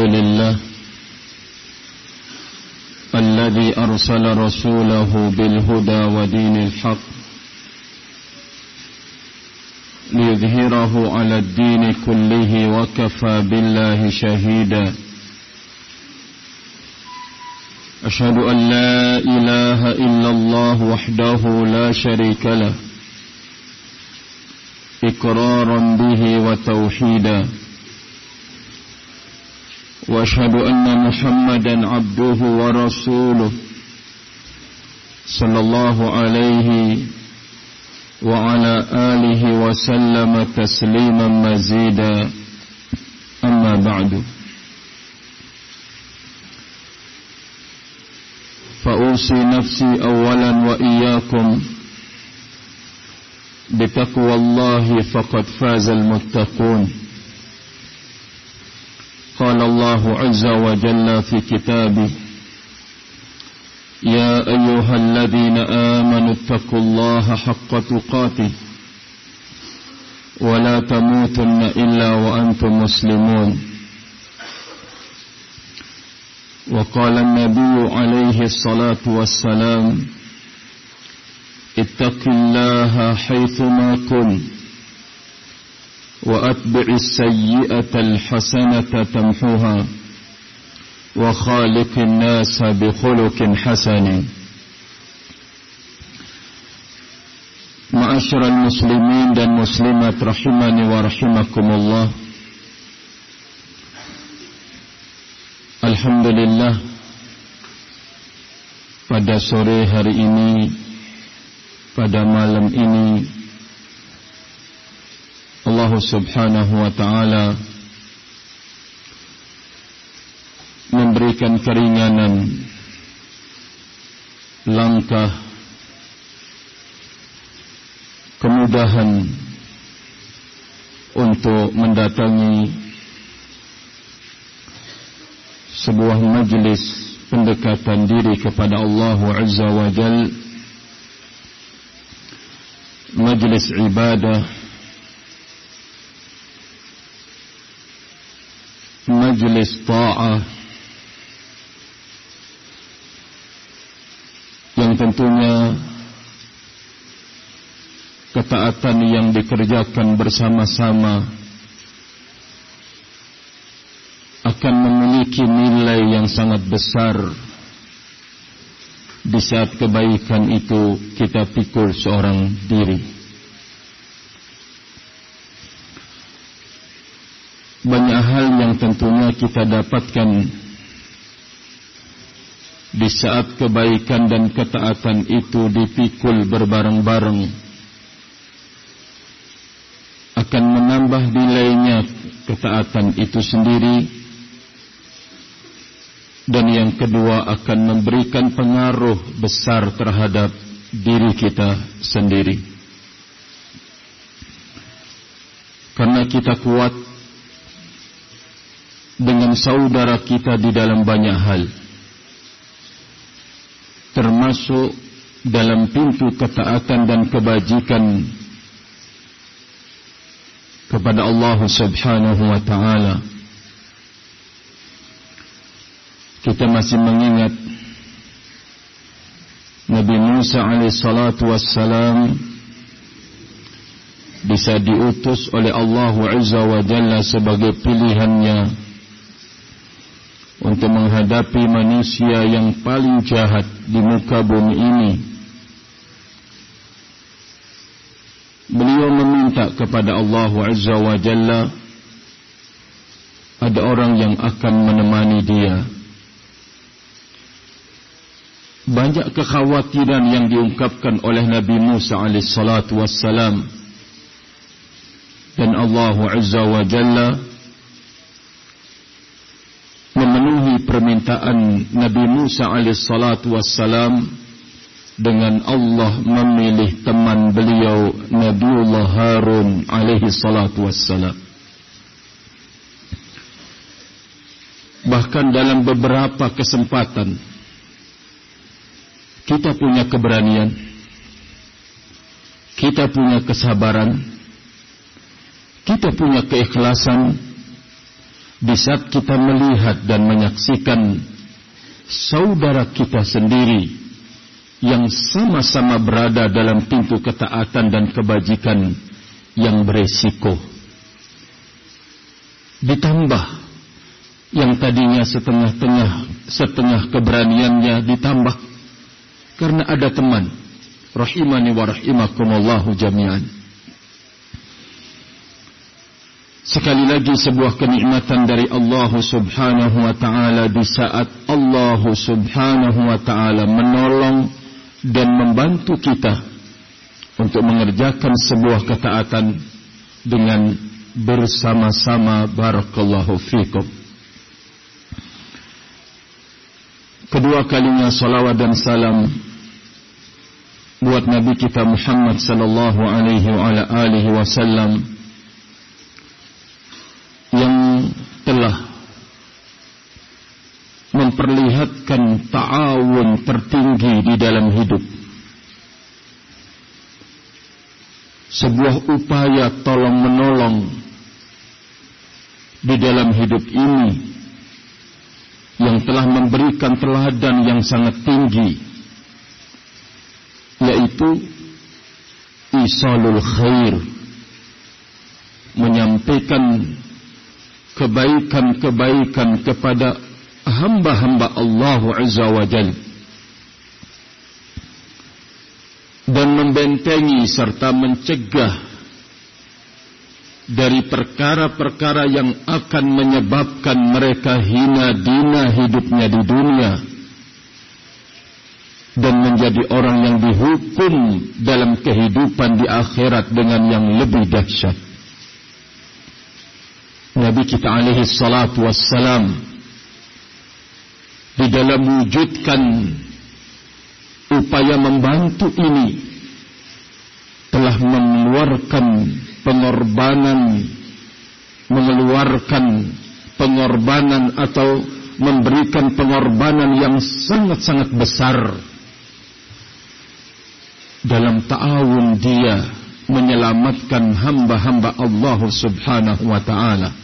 الحمد لله الذي أرسل رسوله بالهدى ودين الحق ليظهره على الدين كله وكفى بالله شهيدا. أشهد أن لا إله إلا الله وحده لا شريك له إقرارا به وتوحيدا. وأشهد أن محمدا عبده ورسوله صلى الله عليه وعلى آله وسلم تسليما مزيدا. أما بعد فأوصي نفسي اولا وإياكم بتقوى الله فقد فاز المتقون. قال الله عز وجل في كتابه يا أيها الذين آمنوا اتقوا الله حق تقاته ولا تموتن إلا وأنتم مسلمون. وقال النبي عليه الصلاة والسلام اتق الله حيثما كنت. وأتبع السيئة الحسنة تمحوها وخالق الناس بخلق حسن. معاشر المسلمين والمسلمات رحمني ورحمكم الله. الحمد لله pada sore hari ini pada malam ini Allah subhanahu wa ta'ala memberikan keringanan langkah kemudahan untuk mendatangi sebuah majlis pendekatan diri kepada Allah Azza wa Jal majlis ibadah majlis ta'ah yang tentunya ketaatan yang dikerjakan bersama-sama akan memiliki nilai yang sangat besar di saat kebaikan itu kita pikul seorang diri. Banyak hal yang tentunya kita dapatkan di saat kebaikan dan ketaatan itu dipikul berbareng-bareng. Akan menambah nilainya ketaatan itu sendiri. Dan yang kedua akan memberikan pengaruh besar terhadap diri kita sendiri. Karena kita kuat dengan saudara kita di dalam banyak hal termasuk dalam pintu ketaatan dan kebajikan kepada Allah Subhanahu wa taala. Kita masih mengingat Nabi Musa alaihi salatu wassalam bisa diutus oleh Allah Azza wa Jalla sebagai pilihannya untuk menghadapi manusia yang paling jahat di muka bumi ini. Beliau meminta kepada Allah Azza wa Jalla ada orang yang akan menemani dia. Banyak kekhawatiran yang diungkapkan oleh Nabi Musa alaihissalatu wassalam dan Allah Azza wa Jalla permintaan Nabi Musa alaihissalatu wassalam dengan Allah memilih teman beliau Nabiullah Harun alaihi salatu wassalam. Bahkan dalam beberapa kesempatan kita punya keberanian, kita punya kesabaran, kita punya keikhlasan di saat kita melihat dan menyaksikan saudara kita sendiri yang sama-sama berada dalam pintu ketaatan dan kebajikan yang beresiko. Ditambah yang tadinya setengah-tengah setengah keberaniannya ditambah karena ada teman rahimani wa rahimakumullahu jami'an. Sekali lagi sebuah kenikmatan dari Allah subhanahu wa ta'ala di saat Allah subhanahu wa ta'ala menolong dan membantu kita untuk mengerjakan sebuah ketaatan dengan bersama-sama barakallahu fikum. Kedua kalinya salawat dan salam buat Nabi kita Muhammad sallallahu alaihi wa alihi wasallam yang telah memperlihatkan ta'awun tertinggi di dalam hidup. Sebuah upaya tolong menolong di dalam hidup ini yang telah memberikan teladan yang sangat tinggi yaitu isalul khair menyampaikan kebaikan-kebaikan kepada hamba-hamba Allah Azza wa Jal dan membentengi serta mencegah dari perkara-perkara yang akan menyebabkan mereka hina dina hidupnya di dunia dan menjadi orang yang dihukum dalam kehidupan di akhirat dengan yang lebih dahsyat. Nabi kita alaihi salatu wassalam di dalam wujudkan upaya membantu ini telah mengeluarkan pengorbanan mengeluarkan pengorbanan atau memberikan pengorbanan yang sangat-sangat besar dalam ta'awun dia menyelamatkan hamba-hamba Allah subhanahu wa ta'ala.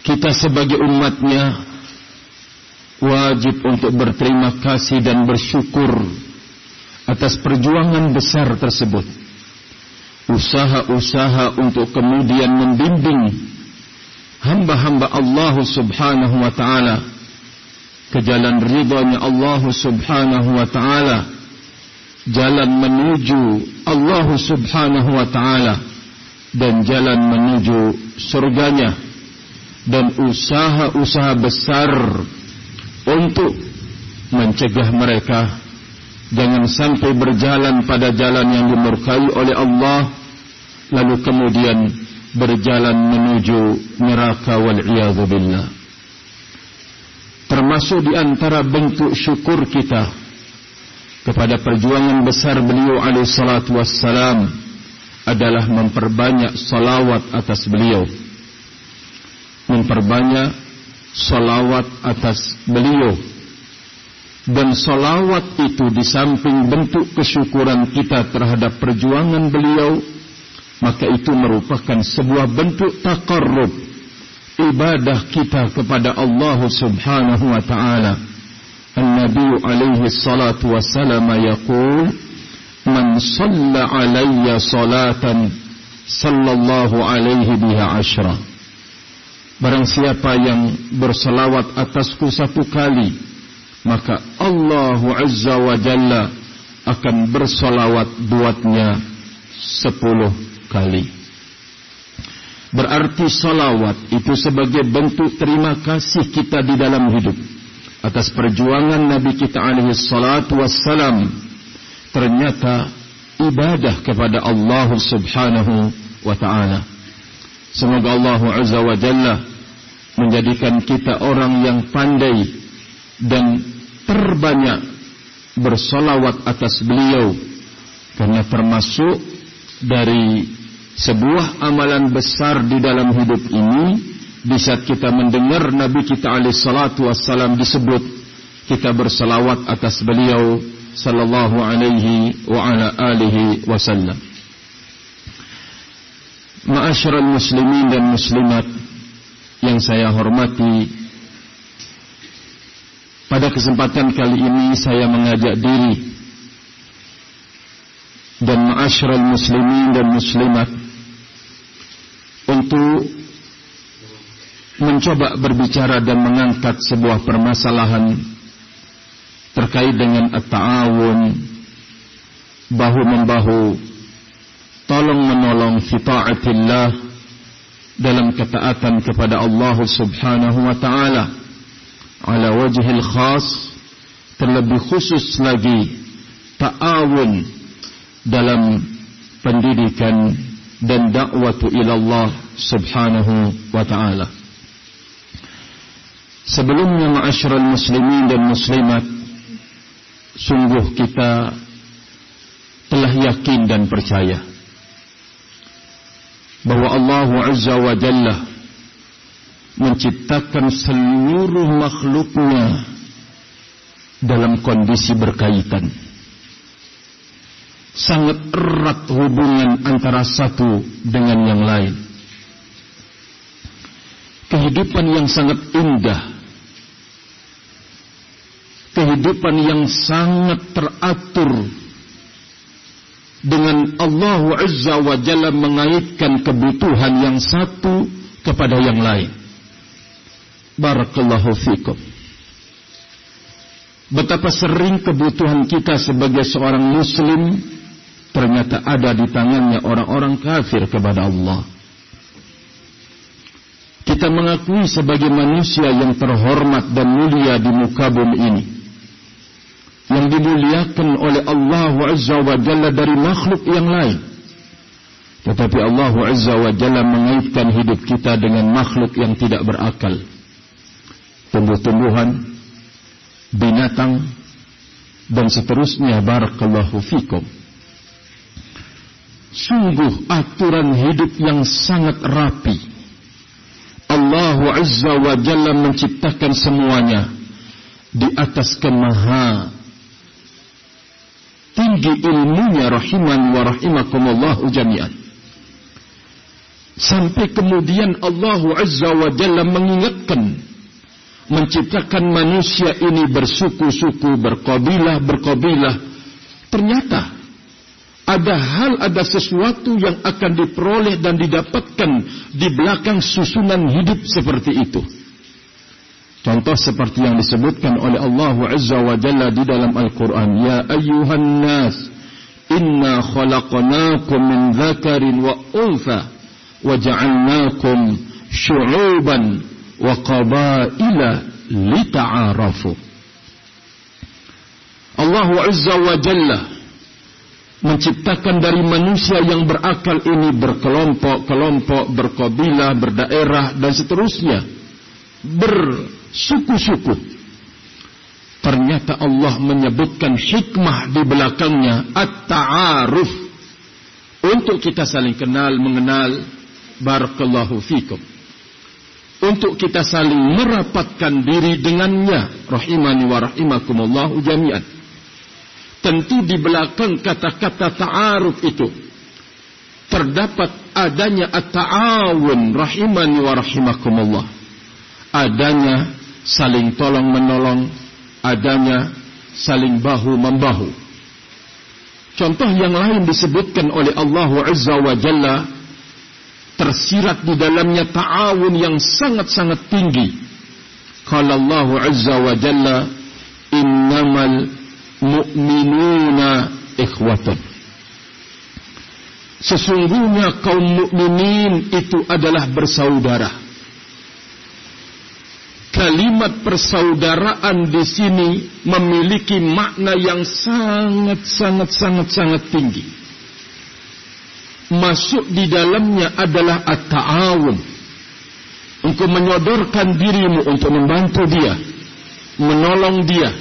Kita sebagai umatnya wajib untuk berterima kasih dan bersyukur atas perjuangan besar tersebut. Usaha-usaha untuk kemudian membimbing hamba-hamba Allah subhanahu wa ta'ala ke jalan ridhanya Allah subhanahu wa ta'ala jalan menuju Allah Subhanahu wa taala dan jalan menuju surganya dan usaha-usaha besar untuk mencegah mereka. Jangan sampai berjalan pada jalan yang dimurkai oleh Allah lalu kemudian berjalan menuju neraka wal billah. Termasuk di antara bentuk syukur kita kepada perjuangan besar beliau alaihi salatu wassalam adalah memperbanyak salawat atas beliau memperbanyak solawat atas beliau dan solawat itu di samping bentuk kesyukuran kita terhadap perjuangan beliau maka itu merupakan sebuah bentuk takarrub ibadah kita kepada Allah Subhanahu wa taala. Nabi alaihi salatu wassalam yaqul man shalla alayya salatan sallallahu alaihi biha ashra Barang siapa yang berselawat atasku satu kali Maka Allah Azza wa Jalla akan bersolawat buatnya sepuluh kali. Berarti salawat itu sebagai bentuk terima kasih kita di dalam hidup. Atas perjuangan Nabi kita alaihi salatu wassalam ternyata ibadah kepada Allah subhanahu wa ta'ala. Semoga Allah azza wa jalla menjadikan kita orang yang pandai dan terbanyak bersolawat atas beliau. Karena termasuk dari sebuah amalan besar di dalam hidup ini di saat kita mendengar Nabi kita alaihi salatu wassalam disebut kita berselawat atas beliau sallallahu alaihi wa ala alihi wasallam. Ma'asyiral muslimin dan muslimat yang saya hormati pada kesempatan kali ini saya mengajak diri dan ma'asyiral muslimin dan muslimat untuk mencoba berbicara dan mengangkat sebuah permasalahan terkait dengan at-ta'awun bahu membahu tolong menolong fi taatillah dalam ketaatan kepada Allah Subhanahu wa taala. Ala wajhil khas terlebih khusus lagi ta'awun dalam pendidikan dan dakwah ila Allah Subhanahu wa taala. Sebelumnya ma'asyiral muslimin dan muslimat Sungguh kita telah yakin dan percaya bahwa Allah Azza wa Jalla menciptakan seluruh makhluknya dalam kondisi berkaitan. Sangat erat hubungan antara satu dengan yang lain. Kehidupan yang sangat indah kehidupan yang sangat teratur dengan Allah Azza wa Jalla mengaitkan kebutuhan yang satu kepada yang lain. Barakallahu fikum. Betapa sering kebutuhan kita sebagai seorang muslim ternyata ada di tangannya orang-orang kafir kepada Allah. Kita mengakui sebagai manusia yang terhormat dan mulia di muka bumi ini yang dimuliakan oleh Allah Azza wa Jalla dari makhluk yang lain. Tetapi Allah Azza wa Jalla mengaitkan hidup kita dengan makhluk yang tidak berakal. Tumbuh-tumbuhan, binatang, dan seterusnya. Barakallahu fikum. Sungguh aturan hidup yang sangat rapi. Allah Azza wa Jalla menciptakan semuanya di atas kemaha tinggi ilmunya rahiman wa rahimakumullahu jami'an. Sampai kemudian Allah Azza wa Jalla mengingatkan menciptakan manusia ini bersuku-suku, berkabilah-berkabilah. Ternyata ada hal, ada sesuatu yang akan diperoleh dan didapatkan di belakang susunan hidup seperti itu. Contoh seperti yang disebutkan oleh Allah Azza wa Jalla di dalam Al-Quran. Ya ayyuhan nas, inna khalaqnakum min dhakarin wa untha, wa ja'alnakum syu'uban wa qabaila lita'arafu. Allah Azza wa Jalla menciptakan dari manusia yang berakal ini berkelompok-kelompok, berkabilah, berdaerah, dan seterusnya. Ber suku-suku. Ternyata Allah menyebutkan hikmah di belakangnya at-ta'aruf untuk kita saling kenal mengenal barakallahu fikum. Untuk kita saling merapatkan diri dengannya rahimani wa rahimakumullahu jami'an. Tentu di belakang kata-kata ta'aruf itu terdapat adanya at-ta'awun rahimani wa rahimakumullah. Adanya saling tolong menolong, adanya saling bahu membahu. Contoh yang lain disebutkan oleh Allah Azza wa Jalla tersirat di dalamnya ta'awun yang sangat-sangat tinggi. Kalau Allah Azza wa Jalla innamal mu'minuna ikhwatun. Sesungguhnya kaum mukminin itu adalah bersaudara kalimat persaudaraan di sini memiliki makna yang sangat sangat sangat sangat tinggi. Masuk di dalamnya adalah at-ta'awun. Engkau menyodorkan dirimu untuk membantu dia, menolong dia.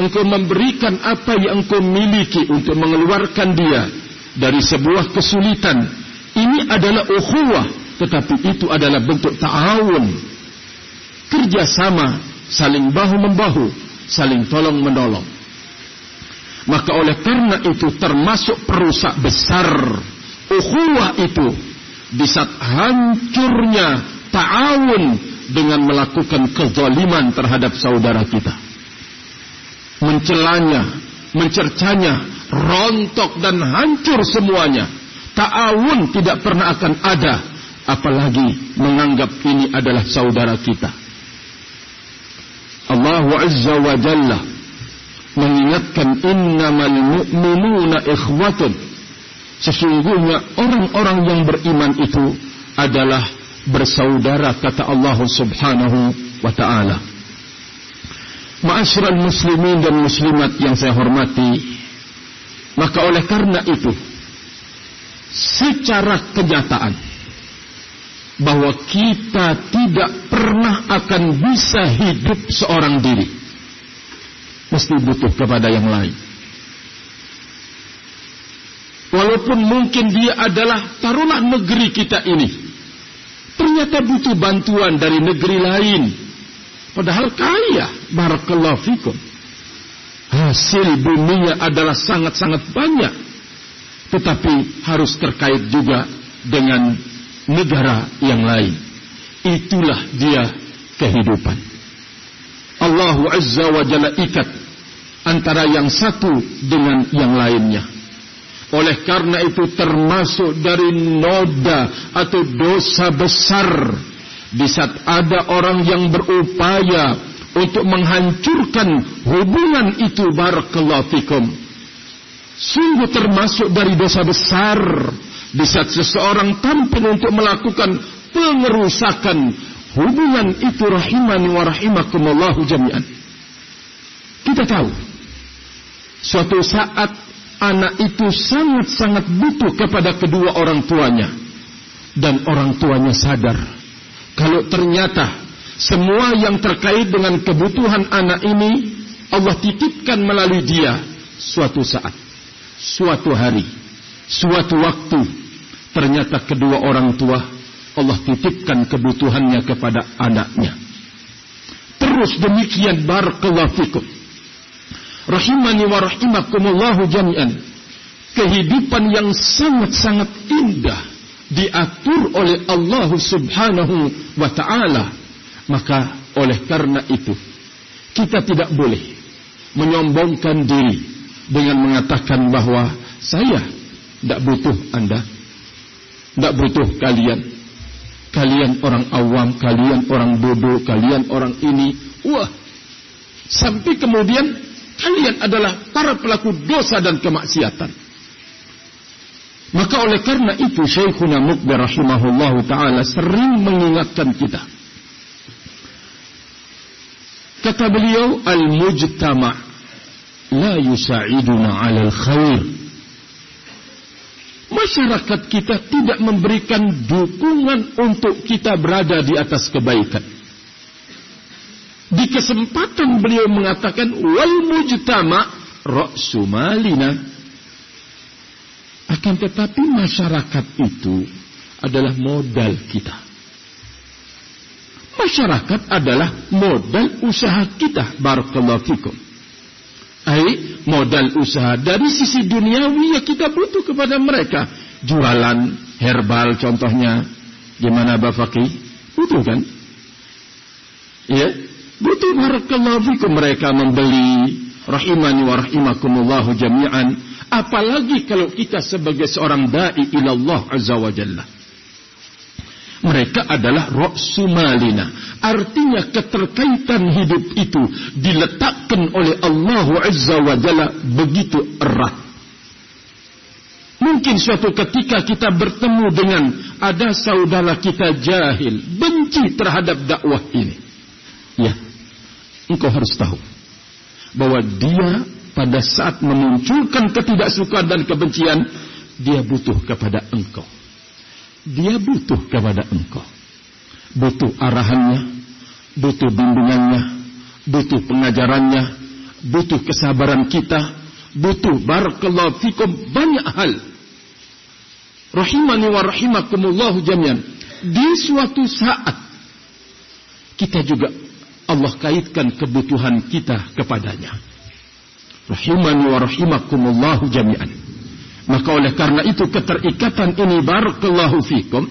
Engkau memberikan apa yang engkau miliki untuk mengeluarkan dia dari sebuah kesulitan. Ini adalah ukhuwah, tetapi itu adalah bentuk ta'awun kerjasama, saling bahu membahu, saling tolong menolong. Maka oleh karena itu termasuk perusak besar ukhuwah itu di saat hancurnya ta'awun dengan melakukan kezaliman terhadap saudara kita. Mencelanya, mencercanya, rontok dan hancur semuanya. Ta'awun tidak pernah akan ada, apalagi menganggap ini adalah saudara kita. Allah Azza wa Jalla mengingatkan innamal mu'minuna ikhwatun. Sesungguhnya orang-orang yang beriman itu adalah bersaudara kata Allah Subhanahu wa taala. Ma'asyiral muslimin dan muslimat yang saya hormati, maka oleh karena itu secara kenyataan bahwa kita tidak pernah akan bisa hidup seorang diri. Mesti butuh kepada yang lain. Walaupun mungkin dia adalah taruhlah negeri kita ini. Ternyata butuh bantuan dari negeri lain. Padahal kaya. Barakallahu fikum. Hasil buminya adalah sangat-sangat banyak. Tetapi harus terkait juga dengan negara yang lain. Itulah dia kehidupan. Allah Azza wa Jalla ikat antara yang satu dengan yang lainnya. Oleh karena itu termasuk dari noda atau dosa besar di saat ada orang yang berupaya untuk menghancurkan hubungan itu barakallahu fikum. Sungguh termasuk dari dosa besar di saat seseorang tampil untuk melakukan pengerusakan hubungan itu rahimani wa rahimakumullahu jami'an. Kita tahu suatu saat anak itu sangat-sangat butuh kepada kedua orang tuanya dan orang tuanya sadar kalau ternyata semua yang terkait dengan kebutuhan anak ini Allah titipkan melalui dia suatu saat, suatu hari, suatu waktu Ternyata kedua orang tua Allah titipkan kebutuhannya kepada anaknya. Terus demikian barakallahu fikum. Rahimani wa rahimakumullahu jami'an. Kehidupan yang sangat-sangat indah diatur oleh Allah Subhanahu wa taala. Maka oleh karena itu kita tidak boleh menyombongkan diri dengan mengatakan bahwa saya tidak butuh Anda tidak butuh kalian. Kalian orang awam, kalian orang bodoh, kalian orang ini. Wah, sampai kemudian kalian adalah para pelaku dosa dan kemaksiatan. Maka oleh karena itu Syekhuna Mukbir rahimahullah ta'ala sering mengingatkan kita. Kata beliau, Al-mujtama' la yusa'iduna 'alal khair masyarakat kita tidak memberikan dukungan untuk kita berada di atas kebaikan. Di kesempatan beliau mengatakan wal mujtama ra'su malina. Akan tetapi masyarakat itu adalah modal kita. Masyarakat adalah modal usaha kita. Barakallahu fikum. Ai modal usaha dari sisi duniawi ya kita butuh kepada mereka. Jualan herbal contohnya. Gimana Bapak Fakih? Butuh kan? Ya butuh. Barakallahu fikum. Mereka membeli rahimani wa rahimakumullahu jami'an. Apalagi kalau kita sebagai seorang dai ilallah azza wa jalla mereka adalah roksumalina. Artinya keterkaitan hidup itu diletakkan oleh Allah Azza wa Jalla begitu erat. Mungkin suatu ketika kita bertemu dengan ada saudara kita jahil, benci terhadap dakwah ini. Ya, engkau harus tahu bahwa dia pada saat memunculkan ketidaksukaan dan kebencian, dia butuh kepada engkau dia butuh kepada engkau. Butuh arahannya, butuh bimbingannya, butuh pengajarannya, butuh kesabaran kita, butuh barakallahu fikum banyak hal. Rahimani wa rahimakumullah jami'an. Di suatu saat kita juga Allah kaitkan kebutuhan kita kepadanya. Rahimani wa rahimakumullah jami'an. Maka oleh karena itu keterikatan ini barakallahu fikum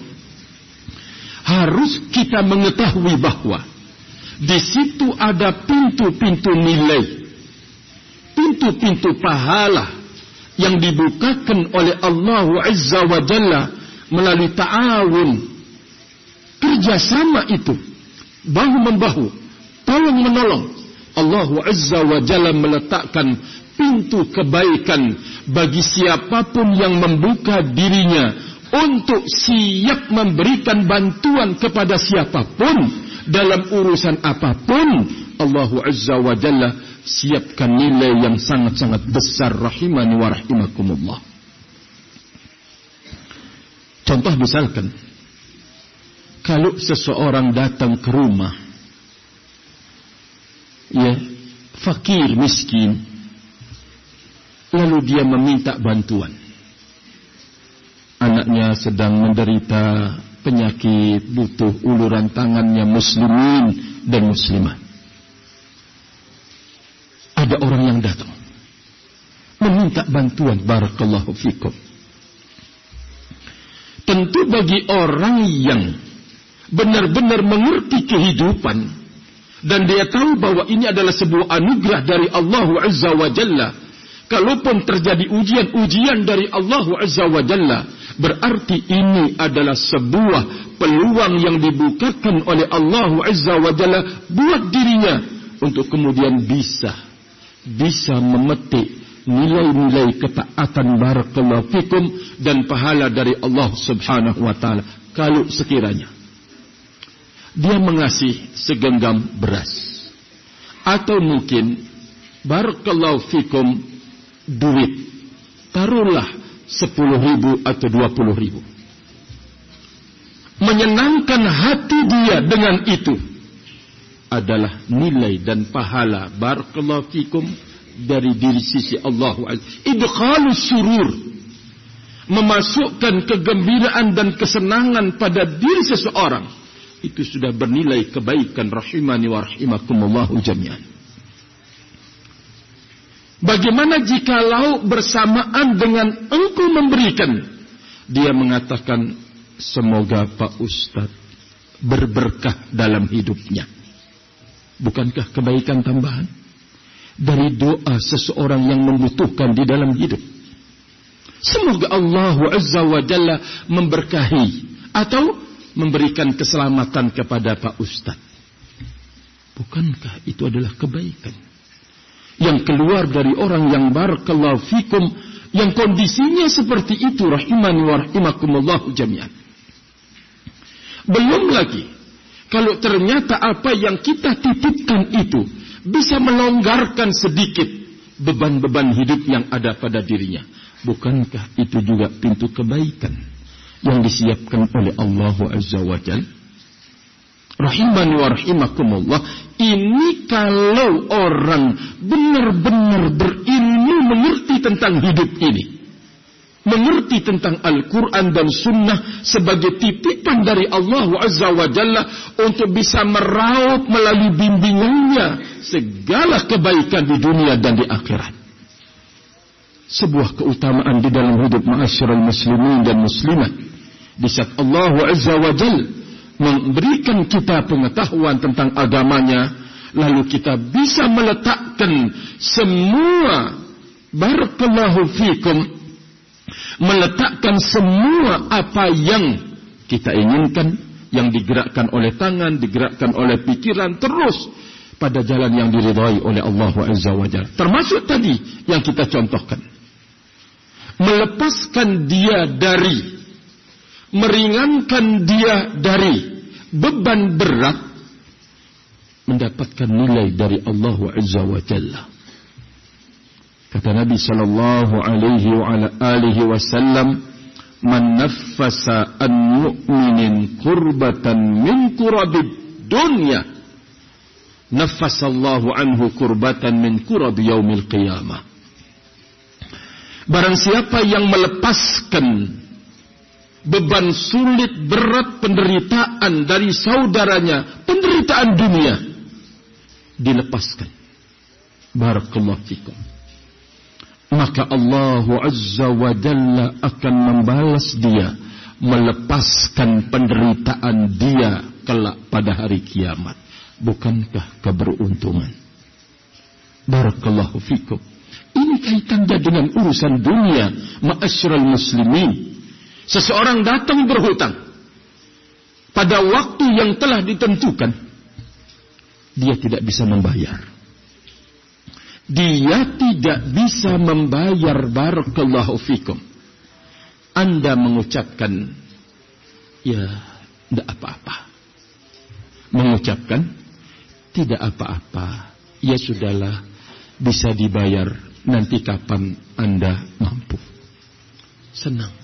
harus kita mengetahui bahwa di situ ada pintu-pintu nilai, pintu-pintu pahala yang dibukakan oleh Allah Azza wa Jalla melalui ta'awun. Kerjasama itu bahu membahu tolong menolong. Allah Azza wa Jalla meletakkan pintu kebaikan bagi siapa pun yang membuka dirinya untuk siap memberikan bantuan kepada siapa pun dalam urusan apa pun Allah Azza wa Jalla siapkan nilai yang sangat-sangat besar rahimani wa rahimakumullah. Contoh misalkan kalau seseorang datang ke rumah ya fakir miskin lalu dia meminta bantuan anaknya sedang menderita penyakit, butuh uluran tangannya muslimin dan muslimat. Ada orang yang datang meminta bantuan barakallahu fikum. Tentu bagi orang yang benar-benar mengerti kehidupan dan dia tahu bahwa ini adalah sebuah anugerah dari Allah Azza wa Jalla. Kalaupun terjadi ujian-ujian dari Allah Azza wa Jalla, Berarti ini adalah sebuah peluang yang dibukakan oleh Allah Azza wa Jalla buat dirinya untuk kemudian bisa bisa memetik nilai-nilai ketaatan barakallahu fikum dan pahala dari Allah Subhanahu wa taala. Kalau sekiranya dia mengasih segenggam beras atau mungkin barakallahu fikum duit. Taruhlah sepuluh ribu atau dua puluh ribu. Menyenangkan hati dia dengan itu adalah nilai dan pahala. Barakallahu fikum dari diri sisi Allah idkhalus surur. Memasukkan kegembiraan dan kesenangan pada diri seseorang. Itu sudah bernilai kebaikan rahimani wa rahimakumullah jami'an Bagaimana jikalau bersamaan dengan engkau memberikan? Dia mengatakan, semoga Pak Ustadz berberkah dalam hidupnya. Bukankah kebaikan tambahan? Dari doa seseorang yang membutuhkan di dalam hidup. Semoga Allah Azza wa Jalla memberkahi atau memberikan keselamatan kepada Pak Ustadz. Bukankah itu adalah kebaikan? Yang keluar dari orang yang barakallahu fikum yang kondisinya seperti itu rahimani wa rahimakumullah jami'an. Belum lagi kalau ternyata apa yang kita titipkan itu bisa melonggarkan sedikit beban-beban hidup yang ada pada dirinya. Bukankah itu juga pintu kebaikan yang disiapkan oleh Allah Azza wa Jalla? Rahimani wa rahimakumullah. Ini kalau orang benar-benar berilmu mengerti tentang hidup ini mengerti tentang Al-Quran dan Sunnah sebagai titipan dari Allah Azza wa Jalla untuk bisa meraup melalui bimbingannya segala kebaikan di dunia dan di akhirat. Sebuah keutamaan di dalam hidup ma'asyiral muslimin dan muslimat di saat Allah Azza wa Jalla memberikan kita pengetahuan tentang agamanya lalu kita bisa meletakkan semua barakallahu fikum meletakkan semua apa yang kita inginkan yang digerakkan oleh tangan digerakkan oleh pikiran terus pada jalan yang diridhai oleh Allah Azza wa Jalla. Termasuk tadi yang kita contohkan. Melepaskan dia dari meringankan dia dari beban berat mendapatkan nilai dari Allah Azza wa Jalla. Kata Nabi sallallahu alaihi wa ala alihi wasallam, "Man naffasa an mu'minin kurbatan min kurabid dunya, Allah anhu kurbatan min kurab yaumil qiyamah." Barang siapa yang melepaskan beban sulit berat penderitaan dari saudaranya, penderitaan dunia dilepaskan. Barakallahu fikum. Maka Allah Azza wa Jalla akan membalas dia melepaskan penderitaan dia kelak pada hari kiamat. Bukankah keberuntungan? Barakallahu fikum. Ini kaitannya dengan urusan dunia. Ma'asyiral muslimin. Seseorang datang berhutang. Pada waktu yang telah ditentukan. Dia tidak bisa membayar. Dia tidak bisa membayar barakallahu fikum. Anda mengucapkan ya tidak apa-apa. Mengucapkan tidak apa-apa. Ya sudahlah bisa dibayar nanti kapan Anda mampu. Senang.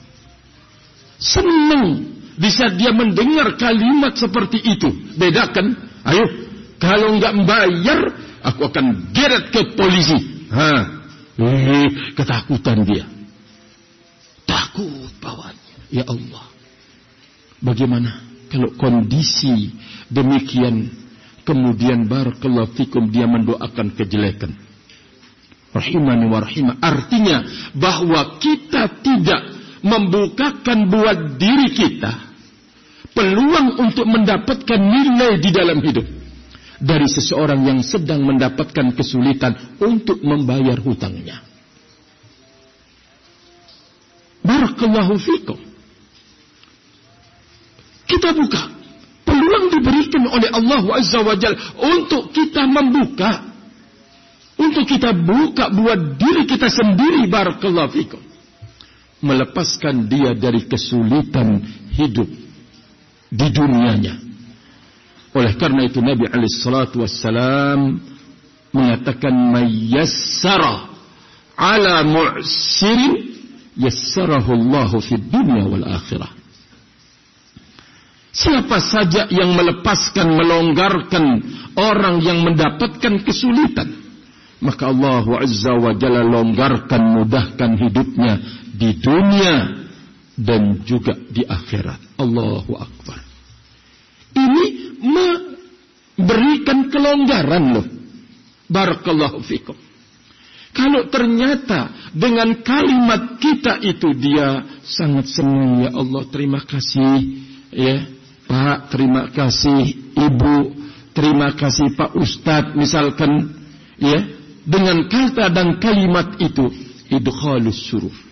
Senang bisa dia mendengar kalimat seperti itu. Bedakan, ayo kalau nggak membayar aku akan geret ke polisi. Ha, eh, ketakutan dia. Takut bawahnya. Ya Allah. Bagaimana kalau kondisi demikian kemudian barakallahu fikum dia mendoakan kejelekan. Rahimani wa rahimah. Artinya bahwa kita tidak membukakan buat diri kita peluang untuk mendapatkan nilai di dalam hidup dari seseorang yang sedang mendapatkan kesulitan untuk membayar hutangnya. Barakallahu fikum. Kita buka. Peluang diberikan oleh Allah Azza wa Jal untuk kita membuka. Untuk kita buka buat diri kita sendiri. Barakallahu fikum. Melepaskan dia dari kesulitan hidup di dunianya. Oleh karena itu Nabi alaihissalatu wassalam mengatakan mayassara ala mu'sirin yassarahu Allah fi dunya wal akhirah. Siapa saja yang melepaskan, melonggarkan orang yang mendapatkan kesulitan. Maka Allah Azza wa Jalla longgarkan, mudahkan hidupnya di dunia dan juga di akhirat. Allahu Akbar. Ini memberikan kelonggaran loh. Barakallahu fikum. Kalau ternyata dengan kalimat kita itu dia sangat senang ya Allah terima kasih ya Pak, terima kasih Ibu, terima kasih Pak Ustadz misalkan ya dengan kata dan kalimat itu idkhalus suruf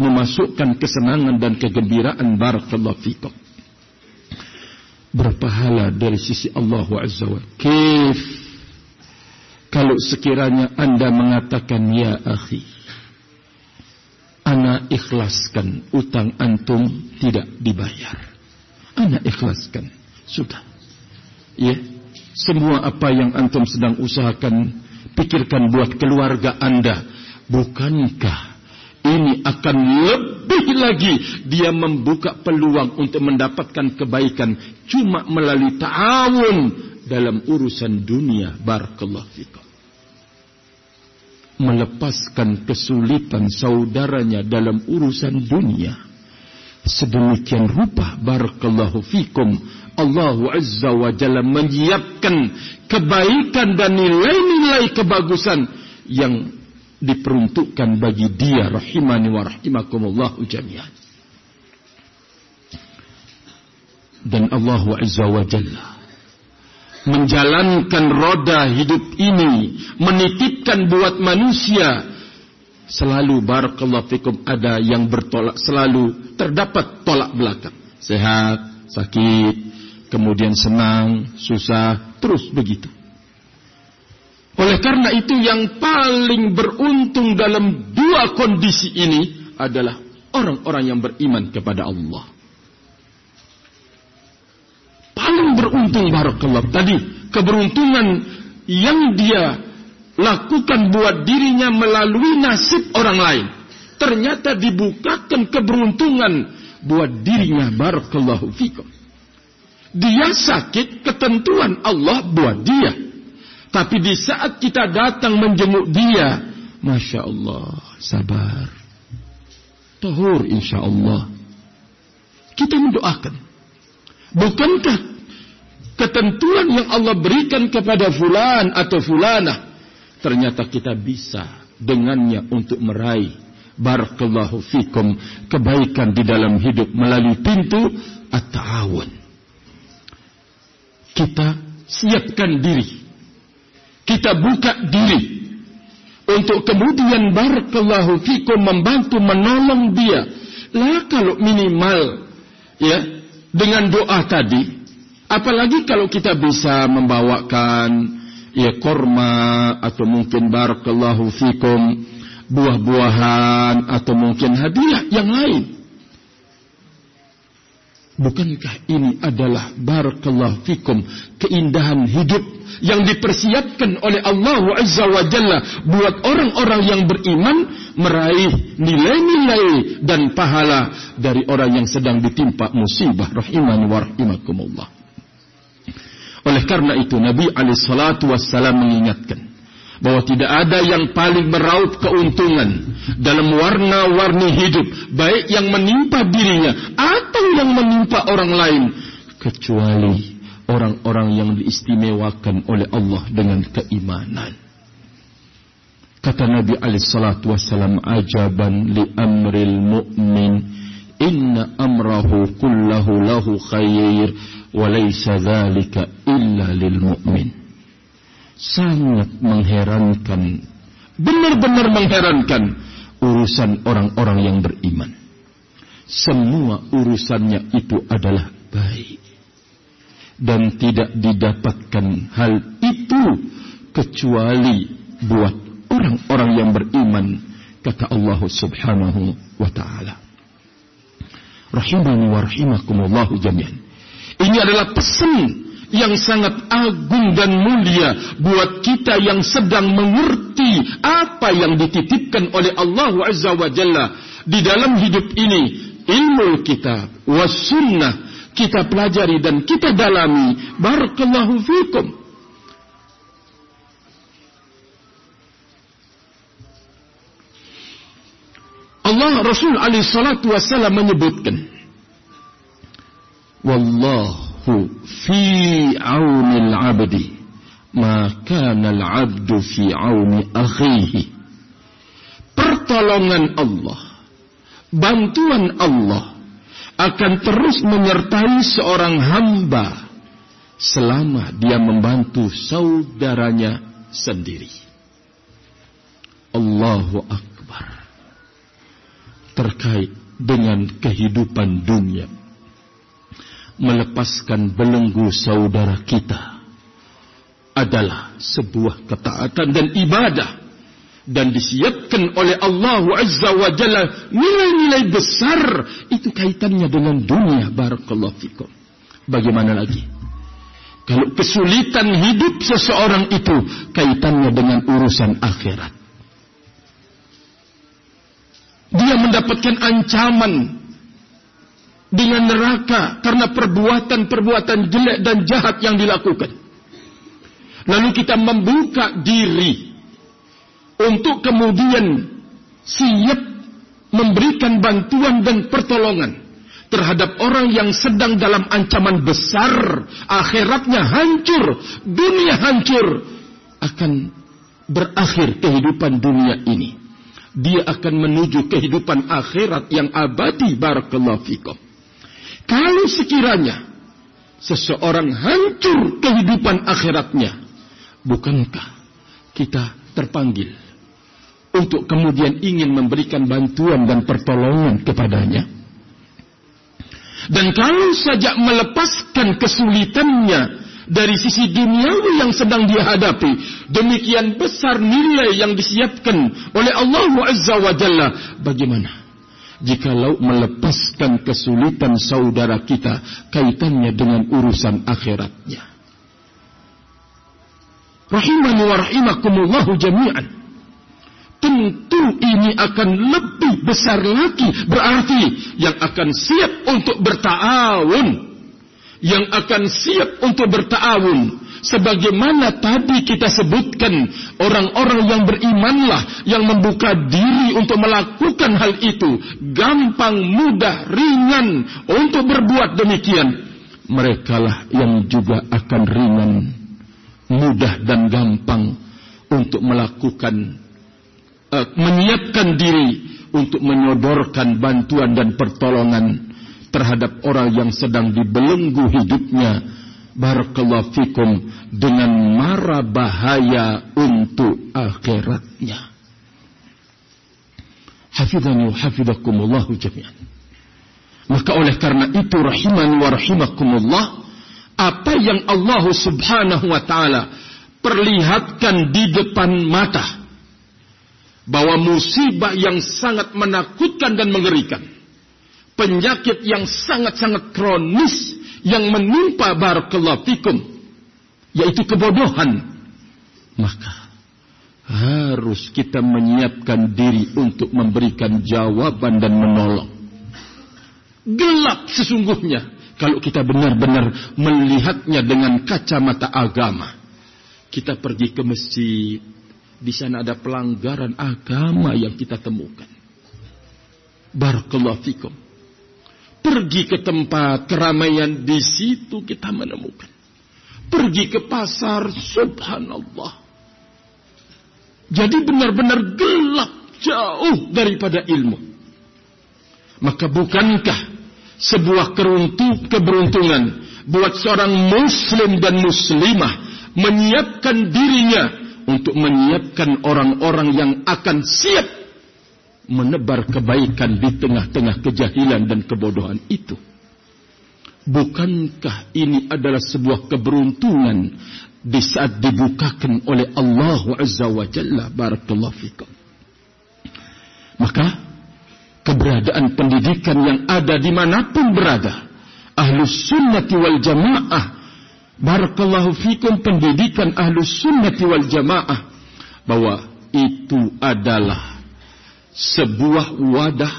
memasukkan kesenangan dan kegembiraan barakallahu fikum berpahala dari sisi Allah Azza wa Kif kalau sekiranya anda mengatakan ya akhi ana ikhlaskan utang antum tidak dibayar anda ikhlaskan. Sudah. Ya. Semua apa yang antum sedang usahakan, pikirkan buat keluarga Anda. Bukankah ini akan lebih lagi dia membuka peluang untuk mendapatkan kebaikan cuma melalui ta'awun dalam urusan dunia. Barakallahu fikum. Melepaskan kesulitan saudaranya dalam urusan dunia. Sedemikian rupa barakallahu fikum Allah Azza wa Jalla menyiapkan kebaikan dan nilai-nilai kebagusan yang diperuntukkan bagi dia rahimani wa rahimakumullah jami'an. Dan Allah Azza wa Jalla menjalankan roda hidup ini menitipkan buat manusia selalu barakallahu fikum ada yang bertolak selalu terdapat tolak belakang. Sehat sakit kemudian senang susah terus begitu oleh karena itu yang paling beruntung dalam dua kondisi ini adalah orang-orang yang beriman kepada Allah paling beruntung barakallahu tadi keberuntungan yang dia lakukan buat dirinya melalui nasib orang lain. Ternyata dibukakan keberuntungan buat dirinya. Barakallahu fikum. Dia sakit, ketentuan Allah buat dia. Tapi di saat kita datang menjenguk dia, Masya Allah, sabar. Tahur insya Allah. Kita mendoakan. Bukankah ketentuan yang Allah berikan kepada fulan atau fulanah ternyata kita bisa dengannya untuk meraih barakallahu fikum kebaikan di dalam hidup melalui pintu at-ta'awun. Kita siapkan diri. Kita buka diri untuk kemudian barakallahu fikum membantu menolong dia. Lah kalau minimal ya dengan doa tadi apalagi kalau kita bisa membawakan ya korma atau mungkin barakallahu fikum buah-buahan atau mungkin hadiah yang lain. Bukankah ini adalah barakallahu fikum keindahan hidup yang dipersiapkan oleh Allah Azza wa Jalla buat orang-orang yang beriman meraih nilai-nilai dan pahala dari orang yang sedang ditimpa musibah rahimani wa rahimakumullah. Oleh karena itu Nabi alaihi wassalam mengingatkan bahwa tidak ada yang paling meraup keuntungan dalam warna-warni hidup, baik yang menimpa dirinya atau yang menimpa orang lain, kecuali orang-orang yang diistimewakan oleh Allah dengan keimanan. Kata Nabi alaihi salatu wasallam, "Ajaban li amril mu'min, inna amrahu kullahu lahu khair, wa laysa dzalika illa lil mu'min." Sangat mengherankan, benar-benar mengherankan urusan orang-orang yang beriman. Semua urusannya itu adalah baik. Dan tidak didapatkan hal itu kecuali buat orang-orang yang beriman, kata Allah subhanahu wa ta'ala. Rahimani wa rahimakumullahu jami'an. Ini adalah pesan yang sangat agung dan mulia buat kita yang sedang mengerti apa yang dititipkan oleh Allah Azza wa Jalla di dalam hidup ini. Ilmu kita was sunnah. Kita pelajari dan kita dalami. Barakallahu fikum. Allah Rasul alaihi salatu wasallam menyebutkan Wallah fi aunil abdi ma kana al-'abdu fi auni akhihi. Pertolongan Allah bantuan Allah akan terus menyertai seorang hamba selama dia membantu saudaranya sendiri. Allahu akbar. Terkait dengan kehidupan dunia melepaskan belenggu saudara kita adalah sebuah ketaatan dan ibadah dan disiapkan oleh Allah Azza wa Jalla nilai-nilai besar. Itu kaitannya dengan dunia barakallahu fikum. Bagaimana lagi? Kalau kesulitan hidup seseorang itu kaitannya dengan urusan akhirat. Dia mendapatkan ancaman dengan neraka karena perbuatan-perbuatan jelek dan jahat yang dilakukan. Lalu kita membuka diri untuk kemudian siap memberikan bantuan dan pertolongan terhadap orang yang sedang dalam ancaman besar, akhiratnya hancur, dunia hancur, akan berakhir kehidupan dunia ini. Dia akan menuju kehidupan akhirat yang abadi barakallahu fikum. Kalau sekiranya seseorang hancur kehidupan akhiratnya, bukankah kita terpanggil untuk kemudian ingin memberikan bantuan dan pertolongan kepadanya? Dan kalau saja melepaskan kesulitannya dari sisi duniawi yang sedang dia hadapi, demikian besar nilai yang disiapkan oleh Allah Azza wa Jalla, bagaimana? Jikalau melepaskan kesulitan saudara kita kaitannya dengan urusan akhiratnya. Rahimani wa rahimakumullahu jami'an. Tentu ini akan lebih besar lagi berarti yang akan siap untuk bertawun. Yang akan siap untuk bertawun sebagaimana tadi kita sebutkan orang-orang yang berimanlah yang membuka diri untuk melakukan hal itu gampang mudah ringan untuk berbuat demikian. Mereka lah yang juga akan ringan mudah dan gampang untuk melakukan uh, menyiapkan diri untuk menyodorkan bantuan dan pertolongan terhadap orang yang sedang dibelenggu hidupnya barakallahu fikum dengan mara bahaya untuk akhiratnya. Hafidhani wa hafidhakumullah jami'an. Maka oleh karena itu rahimani wa rahimakumullah apa yang Allah Subhanahu wa taala perlihatkan di depan mata bahwa musibah yang sangat menakutkan dan mengerikan penyakit yang sangat-sangat kronis yang menimpa barakallahu fikum yaitu kebodohan maka harus kita menyiapkan diri untuk memberikan jawaban dan menolong. Gelap sesungguhnya kalau kita benar-benar melihatnya dengan kacamata agama. Kita pergi ke masjid di sana ada pelanggaran agama yang kita temukan. Barakallahu fikum Pergi ke tempat keramaian di situ kita menemukan. Pergi ke pasar, subhanallah. Jadi benar-benar gelap jauh daripada ilmu. Maka bukankah sebuah keruntu keberuntungan buat seorang muslim dan muslimah menyiapkan dirinya untuk menyiapkan orang-orang yang akan siap menebar kebaikan di tengah-tengah kejahilan dan kebodohan itu. Bukankah ini adalah sebuah keberuntungan di saat dibukakan oleh Allah Azza wa Jalla barakallahu fikum. Maka keberadaan pendidikan yang ada di mana pun berada, ahlus sunnati wal jamaah, barakallahu fikum pendidikan ahlus sunnati wal jamaah, bahwa itu adalah sebuah wadah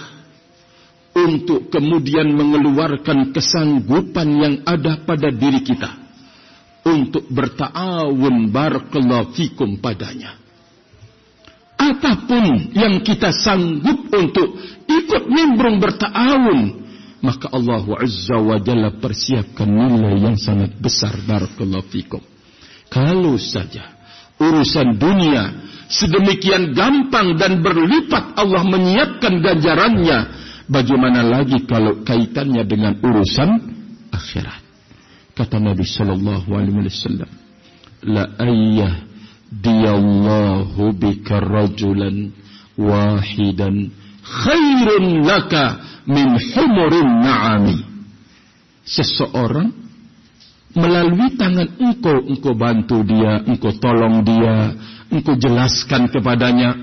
untuk kemudian mengeluarkan kesanggupan yang ada pada diri kita untuk bertawun barakallahu fikum padanya. Apa pun yang kita sanggup untuk ikut nimbrung bertawun, maka Allah Azza wa Jalla persiapkan nilai yang sangat besar barakallahu fikum. Kalau saja urusan dunia sedemikian gampang dan berlipat Allah menyiapkan ganjarannya. Bagaimana lagi kalau kaitannya dengan urusan akhirat? Kata Nabi sallallahu alaihi wasallam la ayyah diyallahu bika rajulan wahidan khairun laka min humurin na'ami. Seseorang melalui tangan engkau, engkau bantu dia, engkau tolong dia, engkau jelaskan kepadanya.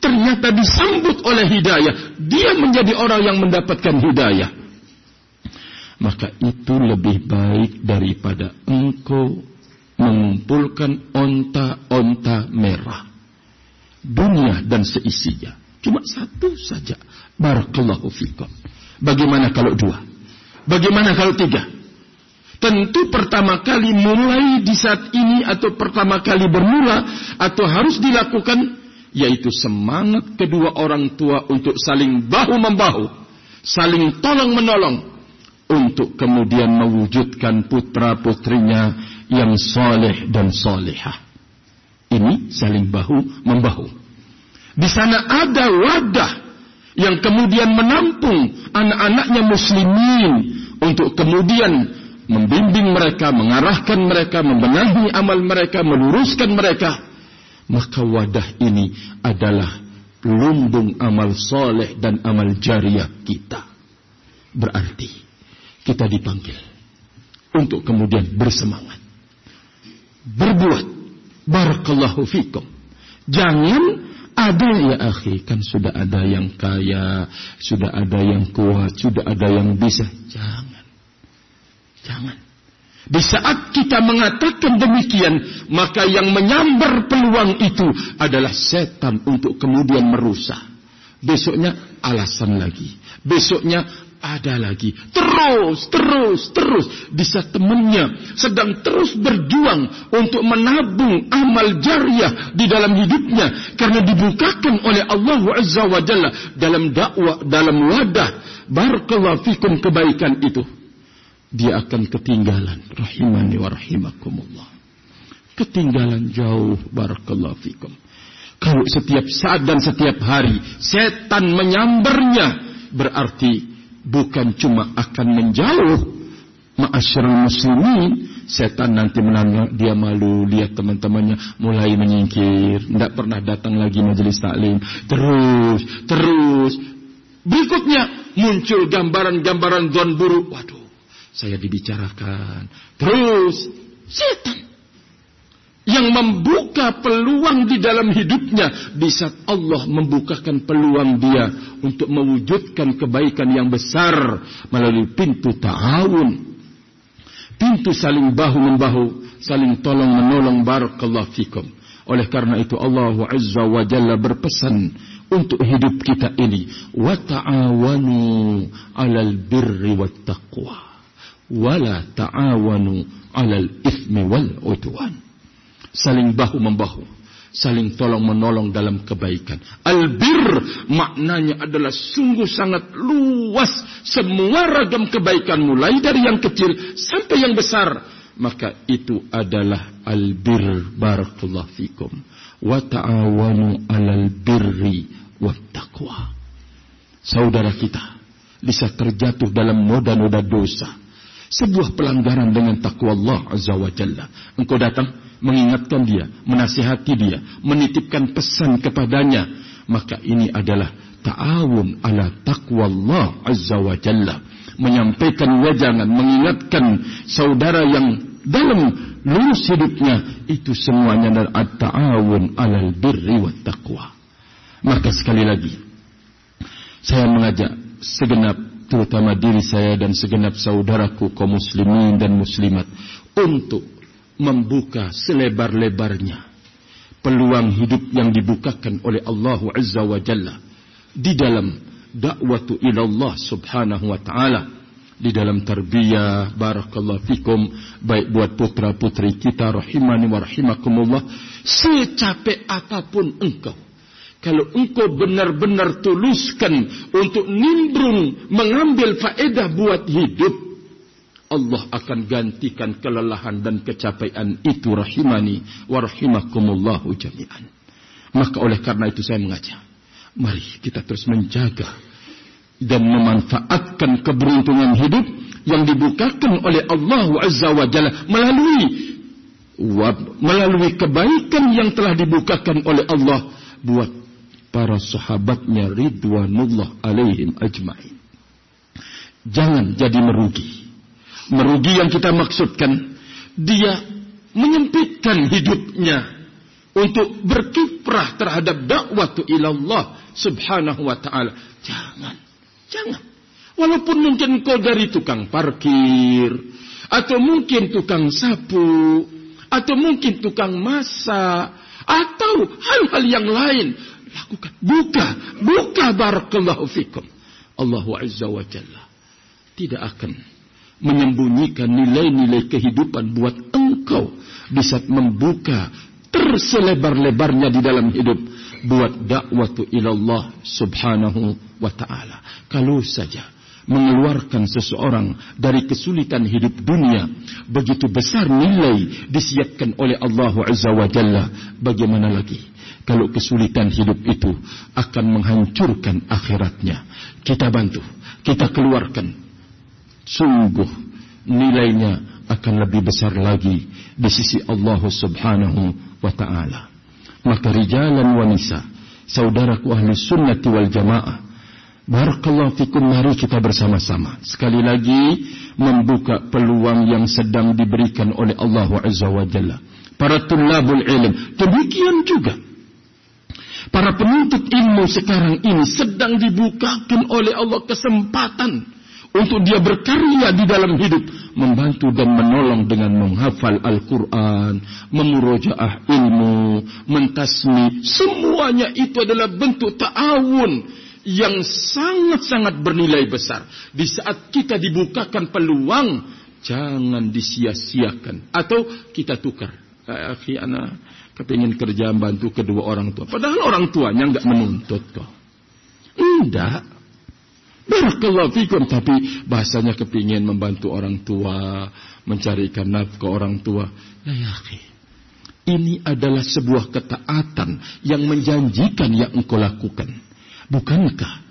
Ternyata disambut oleh hidayah. Dia menjadi orang yang mendapatkan hidayah. Maka itu lebih baik daripada engkau mengumpulkan onta-onta merah. Dunia dan seisinya. Cuma satu saja. Barakallahu fikum. Bagaimana kalau dua? Bagaimana kalau tiga? Tentu pertama kali mulai di saat ini atau pertama kali bermula atau harus dilakukan yaitu semangat kedua orang tua untuk saling bahu membahu, saling tolong menolong untuk kemudian mewujudkan putra putrinya yang soleh dan solehah. Ini saling bahu membahu. Di sana ada wadah yang kemudian menampung anak-anaknya muslimin untuk kemudian membimbing mereka, mengarahkan mereka, membenahi amal mereka, meluruskan mereka, maka wadah ini adalah lumbung amal soleh dan amal jariah kita. Berarti kita dipanggil untuk kemudian bersemangat. Berbuat. Barakallahu fikum. Jangan ada ya akhi, kan sudah ada yang kaya, sudah ada yang kuat, sudah ada yang bisa. Jangan. Jangan. Di saat kita mengatakan demikian, maka yang menyambar peluang itu adalah setan untuk kemudian merusak. Besoknya alasan lagi. Besoknya ada lagi. Terus, terus, terus. Di saat temannya sedang terus berjuang untuk menabung amal jariah di dalam hidupnya. Karena dibukakan oleh Allah Azza wa dalam dakwah, dalam wadah. Barakallahu fikum kebaikan itu dia akan ketinggalan. Rahimani wa rahimakumullah. Ketinggalan jauh barakallahu fikum. Kalau setiap saat dan setiap hari setan menyambarnya berarti bukan cuma akan menjauh. Ma'asyiral muslimin setan nanti menanya dia malu lihat teman-temannya mulai menyingkir. Tidak pernah datang lagi majelis taklim. Terus terus. Berikutnya muncul gambaran-gambaran don buruk. Waduh saya dibicarakan. Terus setan yang membuka peluang di dalam hidupnya di saat Allah membukakan peluang dia untuk mewujudkan kebaikan yang besar melalui pintu ta'awun. Pintu saling bahu membahu saling tolong menolong barakallahu fikum. Oleh karena itu Allah Azza wa Jalla berpesan untuk hidup kita ini. Wa ta'awanu 'alal birri wat taqwa wala ta'awanu 'alal ithmi wal udwan saling bahu membahu, saling tolong menolong dalam kebaikan. Albir maknanya adalah sungguh sangat luas semua ragam kebaikan mulai dari yang kecil sampai yang besar. Maka itu adalah albir barakallahu fikum wa ta'awanu 'alal birri wat taqwa. Saudara kita bisa terjatuh dalam noda-noda dosa. Sebuah pelanggaran dengan takwa Allah Azza wa Jalla. Engkau datang mengingatkan dia, menasihati dia, menitipkan pesan kepadanya, maka ini adalah ta'awun ala taqwa Allah azza wa jalla. Menyampaikan wajangan, mengingatkan saudara yang dalam lurus hidupnya itu semuanya adalah ta'awun alal birri wa taqwa. Maka sekali lagi saya mengajak segenap terutama diri saya dan segenap saudaraku kaum muslimin dan muslimat untuk membuka selebar-lebarnya peluang hidup yang dibukakan oleh Allah Azza wa Jalla di dalam dakwatu ila Allah Subhanahu wa taala di dalam tarbiyah barakallahu fikum baik buat putra-putri kita rahimani wa rahimakumullah secapek apa pun engkau kalau engkau benar-benar tuluskan untuk nimbrung mengambil faedah buat hidup Allah akan gantikan kelelahan dan kecapaian itu rahimani wa rahimakumullahu jami'an. Maka oleh karena itu saya mengajak. Mari kita terus menjaga dan memanfaatkan keberuntungan hidup yang dibukakan oleh Allah Azza wa Jalla melalui melalui kebaikan yang telah dibukakan oleh Allah buat para sahabatnya ridwanullah alaihim ajmain. Jangan jadi merugi merugi yang kita maksudkan dia menyempitkan hidupnya untuk berkiprah terhadap dakwah ilallah subhanahu wa ta'ala. Jangan, jangan. Walaupun mungkin kau dari tukang parkir, atau mungkin tukang sapu, atau mungkin tukang masak, atau hal-hal yang lain. Lakukan, buka, buka barakallahu fikum. Allahu Azza wa Jalla tidak akan menyembunyikan nilai-nilai kehidupan buat engkau di saat membuka terselebar-lebarnya di dalam hidup buat dakwatu ilallah subhanahu wa ta'ala. Kalau saja mengeluarkan seseorang dari kesulitan hidup dunia begitu besar nilai disiapkan oleh Allah Azza wa Jalla bagaimana lagi kalau kesulitan hidup itu akan menghancurkan akhiratnya kita bantu kita keluarkan sungguh nilainya akan lebih besar lagi di sisi Allah Subhanahu wa taala. Maka rijalan wanita, saudaraku ahli sunnati wal jamaah, barakallahu fikum mari kita bersama-sama sekali lagi membuka peluang yang sedang diberikan oleh Allah Azza wa Jalla. Para tulabul ilm, demikian juga para penuntut ilmu sekarang ini sedang dibukakan oleh Allah kesempatan untuk dia berkarya di dalam hidup, membantu dan menolong dengan menghafal Al-Quran, memurojaah ilmu, mentasmi, semuanya itu adalah bentuk ta'awun yang sangat-sangat bernilai besar. Di saat kita dibukakan peluang, jangan disia-siakan. Atau kita tukar. Akhi, anak kepingin kerja bantu kedua orang tua. Padahal orang tuanya nggak menuntut kok. Tidak. Barakallahu fikum tapi bahasanya kepingin membantu orang tua, mencarikan nafkah orang tua. Ya ya ini adalah sebuah ketaatan yang menjanjikan yang engkau lakukan. Bukankah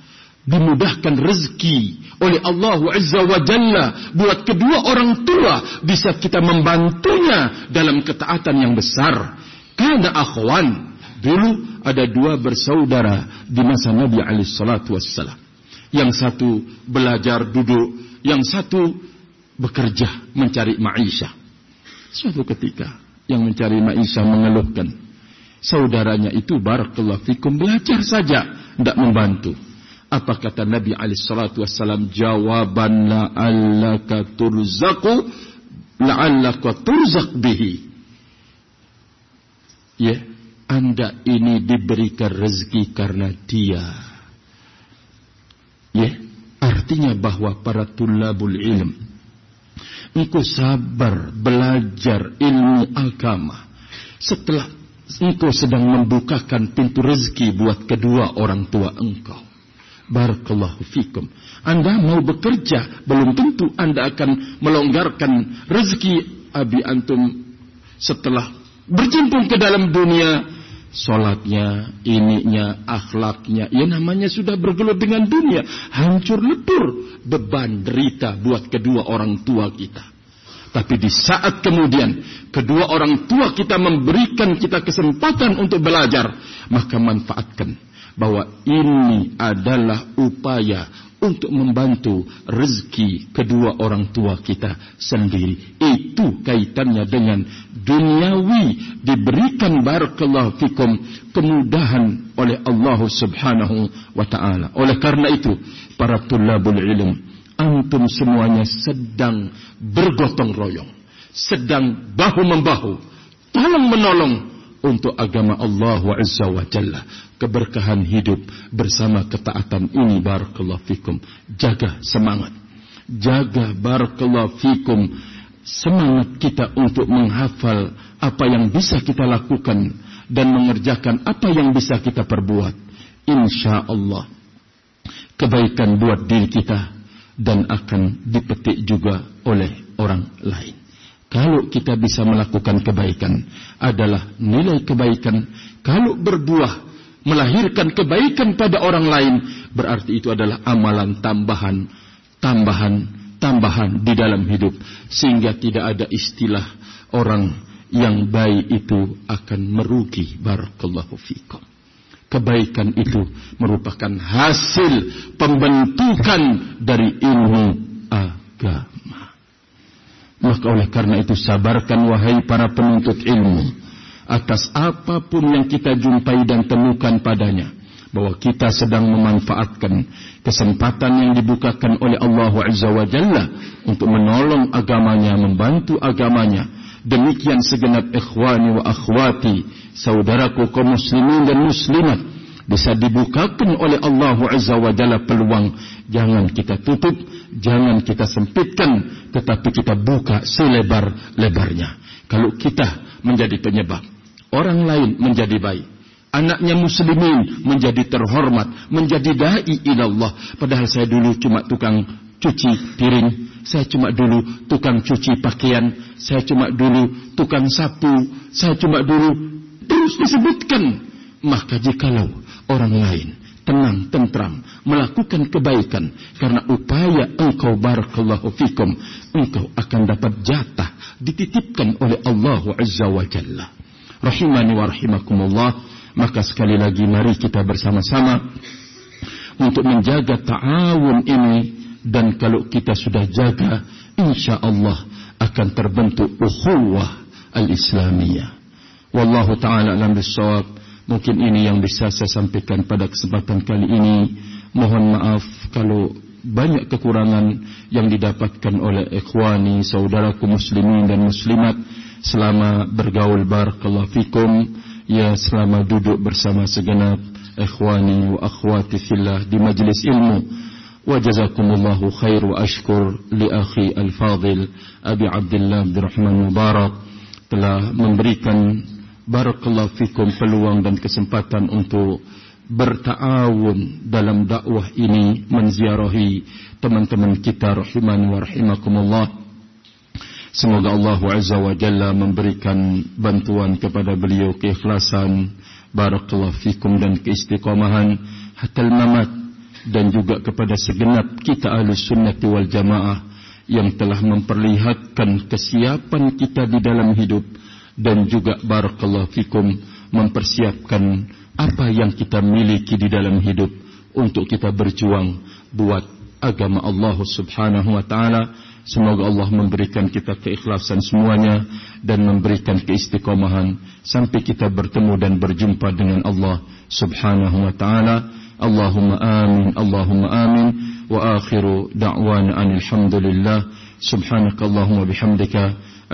dimudahkan rezeki oleh Allah Azza wa Jalla buat kedua orang tua bisa kita membantunya dalam ketaatan yang besar. Karena akhwan dulu ada dua bersaudara di masa Nabi alaihi salatu wassalam. Yang satu belajar duduk, yang satu bekerja mencari maisha. Suatu ketika yang mencari maisha mengeluhkan saudaranya itu barakallahu fikum belajar saja tidak membantu apa kata Nabi alaihi salatu wassalam? Jawaban la'allaka turzaqu la'allaka turzaq bihi. Ya, Anda ini diberikan rezeki karena dia. Ya, artinya bahwa para tulabul ilm engkau sabar belajar ilmu agama setelah engkau sedang membukakan pintu rezeki buat kedua orang tua engkau Barakallahu fikum. Anda mau bekerja, belum tentu Anda akan melonggarkan rezeki abi antum setelah berjimpung ke dalam dunia Solatnya, ininya, akhlaknya, ya namanya sudah bergelut dengan dunia. Hancur lebur beban derita buat kedua orang tua kita. Tapi di saat kemudian kedua orang tua kita memberikan kita kesempatan untuk belajar, maka manfaatkan bahwa ini adalah upaya untuk membantu rezeki kedua orang tua kita sendiri. Itu kaitannya dengan duniawi diberikan barakallahu fikum kemudahan oleh Allah Subhanahu wa taala. Oleh karena itu, para tulabul ilm, antum semuanya sedang bergotong royong, sedang bahu membahu, tolong menolong untuk agama Allah Azza wa Jalla. Keberkahan hidup bersama ketaatan ini barakallahu fikum. Jaga semangat. Jaga barakallahu fikum semangat kita untuk menghafal apa yang bisa kita lakukan dan mengerjakan apa yang bisa kita perbuat. Insyaallah kebaikan buat diri kita dan akan dipetik juga oleh orang lain kalau kita bisa melakukan kebaikan adalah nilai kebaikan kalau berbuah melahirkan kebaikan pada orang lain, berarti itu adalah amalan tambahan, tambahan, tambahan di dalam hidup. Sehingga tidak ada istilah orang yang baik itu akan merugi. Barakallahu fikum. Kebaikan itu merupakan hasil pembentukan dari ilmu agama. Maka oleh karena itu sabarkan wahai para penuntut ilmu atas apa pun yang kita jumpai dan temukan padanya bahwa kita sedang memanfaatkan kesempatan yang dibukakan oleh Allah Azza wa Jalla untuk menolong agamanya, membantu agamanya. Demikian segenap ikhwani wa akhwati, saudaraku kaum muslimin dan muslimat bisa dibukakan oleh Allah Azza wa Jalla peluang. Jangan kita tutup, jangan kita sempitkan, tetapi kita buka selebar-lebarnya. Kalau kita menjadi penyebab orang lain menjadi baik. Anaknya muslimin menjadi terhormat, menjadi dai ilallah. Padahal saya dulu cuma tukang cuci piring, saya cuma dulu tukang cuci pakaian, saya cuma dulu tukang sapu, saya cuma dulu terus disebutkan. Maka jikalau orang lain. Tenang, tentram, melakukan kebaikan. Karena upaya engkau barakallahu fikum, engkau akan dapat jatah dititipkan oleh Allah Azza wa Jalla. Rahimani wa rahimakumullah. Maka sekali lagi mari kita bersama-sama untuk menjaga ta'awun ini. Dan kalau kita sudah jaga insya Allah akan terbentuk ukhuwah al-islamiyah. Wallahu ta'ala alam bisawab mungkin ini yang bisa saya sampaikan pada kesempatan kali ini. Mohon maaf kalau banyak kekurangan yang didapatkan oleh ikhwani saudaraku muslimin dan muslimat. Selama bergaul barakallahu fikum. Ya selama duduk bersama segenap ikhwani wa akhwati fillah di majlis ilmu. Jazakumullahu khair wa ashkur li akhi al-fadil Abi Abdullah Abdurrahman Mubarak telah memberikan barakallahu fikum peluang dan kesempatan untuk bertaawun dalam dakwah ini menziarahi teman-teman kita rahimani wa rahimakumullah. Semoga Allah Azza wa Jalla memberikan bantuan kepada beliau keikhlasan, barakallahu fikum dan keistiqomahan hatal mamat dan juga kepada segenap kita ahli sunnati wal jamaah yang telah memperlihatkan kesiapan kita di dalam hidup dan juga barakallahu fikum mempersiapkan apa yang kita miliki di dalam hidup untuk kita berjuang buat agama Allah Subhanahu wa taala Semoga Allah memberikan kita keikhlasan semuanya dan memberikan keistiqomahan sampai kita bertemu dan berjumpa dengan Allah Subhanahu wa taala. Allahumma amin, Allahumma amin. Wa akhiru da'wana alhamdulillah. Subhanakallahumma bihamdika